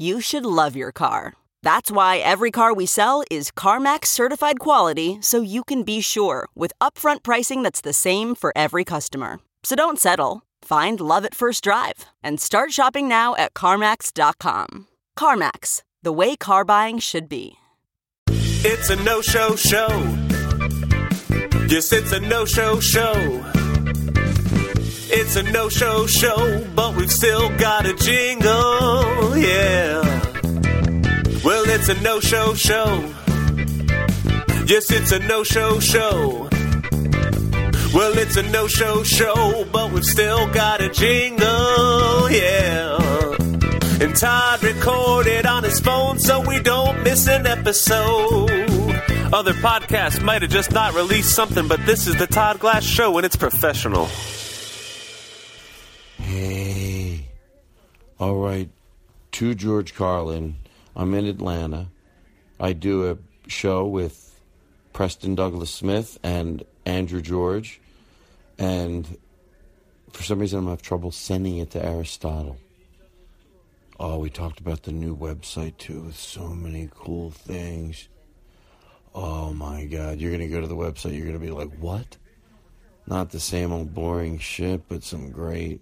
You should love your car. That's why every car we sell is CarMax certified quality so you can be sure with upfront pricing that's the same for every customer. So don't settle. Find love at first drive and start shopping now at CarMax.com. CarMax, the way car buying should be. It's a no show show. Yes, it's a no show show. It's a no show show, but we've still got a jingle. A no show show. Yes, it's a no show show. Well, it's a no show show, but we've still got a jingle. Yeah. And Todd recorded on his phone so we don't miss an episode. Other podcasts might have just not released something, but this is the Todd Glass Show and it's professional. Hey. All right. To George Carlin. I'm in Atlanta. I do a show with Preston Douglas Smith and Andrew George. And for some reason, I'm having trouble sending it to Aristotle. Oh, we talked about the new website too with so many cool things. Oh my God. You're going to go to the website, you're going to be like, what? Not the same old boring shit, but some great.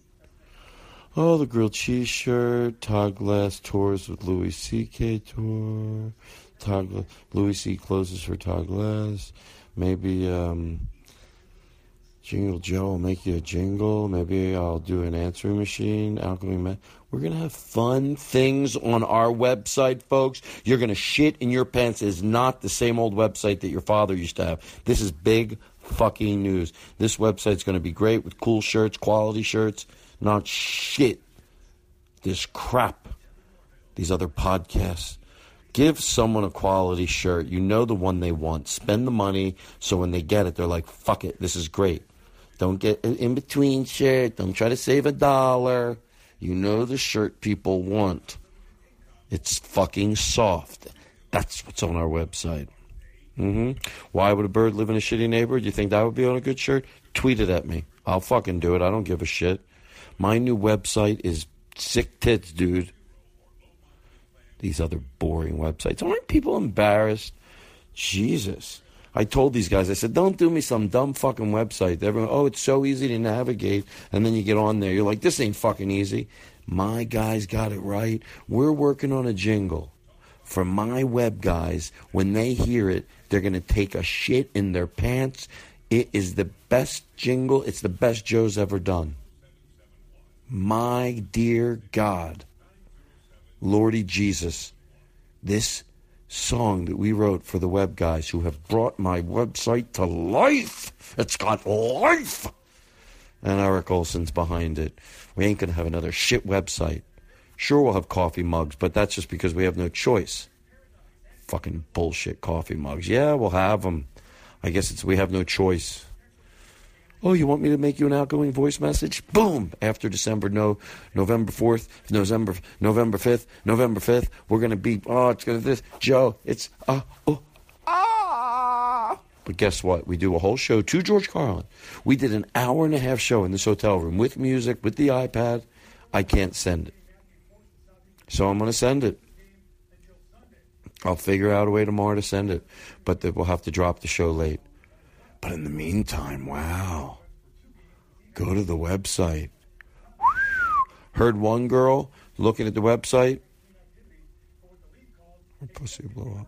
Oh, the grilled cheese shirt, Todd Glass tours with Louis C.K. tour, Todd Louis C. closes for Todd Glass. Maybe um, Jingle Joe will make you a jingle. Maybe I'll do an answering machine. Alchemy Man. We're gonna have fun things on our website, folks. You're gonna shit in your pants. It is not the same old website that your father used to have. This is big fucking news. This website's gonna be great with cool shirts, quality shirts not shit. This crap. These other podcasts. Give someone a quality shirt. You know the one they want. Spend the money so when they get it, they're like, fuck it, this is great. Don't get an in between shirt. Don't try to save a dollar. You know the shirt people want. It's fucking soft. That's what's on our website. hmm Why would a bird live in a shitty neighborhood? You think that would be on a good shirt? Tweet it at me. I'll fucking do it. I don't give a shit. My new website is sick tits, dude. These other boring websites. Aren't people embarrassed? Jesus. I told these guys, I said, don't do me some dumb fucking website. Everyone, oh, it's so easy to navigate. And then you get on there, you're like, this ain't fucking easy. My guys got it right. We're working on a jingle for my web guys. When they hear it, they're going to take a shit in their pants. It is the best jingle. It's the best Joe's ever done. My dear God, Lordy Jesus, this song that we wrote for the web guys who have brought my website to life. It's got life. And Eric Olson's behind it. We ain't going to have another shit website. Sure, we'll have coffee mugs, but that's just because we have no choice. Fucking bullshit coffee mugs. Yeah, we'll have them. I guess it's we have no choice. Oh, you want me to make you an outgoing voice message? Boom! After December, no, November fourth, November, November fifth, November fifth, we're gonna be. Oh, it's gonna this. Joe, it's uh oh ah. But guess what? We do a whole show to George Carlin. We did an hour and a half show in this hotel room with music, with the iPad. I can't send it. So I'm to send it. I'll figure out a way tomorrow to send it, but we'll have to drop the show late. But in the meantime, wow. Go to the website. Heard one girl looking at the website. Her pussy blew up.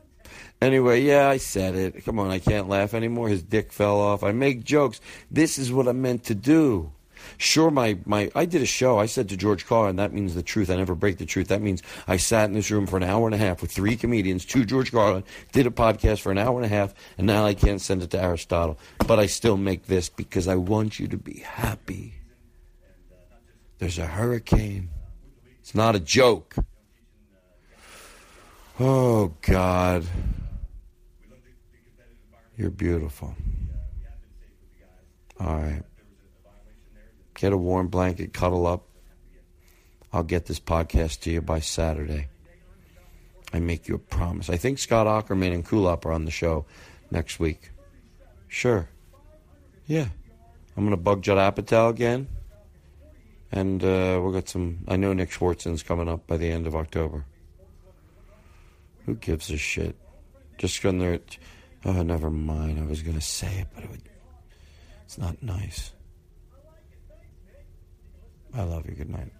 Anyway, yeah, I said it. Come on, I can't laugh anymore. His dick fell off. I make jokes. This is what I meant to do. Sure, my, my I did a show. I said to George Carlin, that means the truth. I never break the truth. That means I sat in this room for an hour and a half with three comedians, two George Carlin, did a podcast for an hour and a half, and now I can't send it to Aristotle. But I still make this because I want you to be happy. There's a hurricane. It's not a joke. Oh, God. You're beautiful. All right. Get a warm blanket, cuddle up. I'll get this podcast to you by Saturday. I make you a promise. I think Scott Aukerman and Kulap are on the show next week. Sure. Yeah. I'm going to bug Judd Apatow again. And uh, we'll get some. I know Nick Swardson's coming up by the end of October. Who gives a shit? Just going there. Oh, never mind. I was going to say it, but it would, it's not nice. I love you. Good night.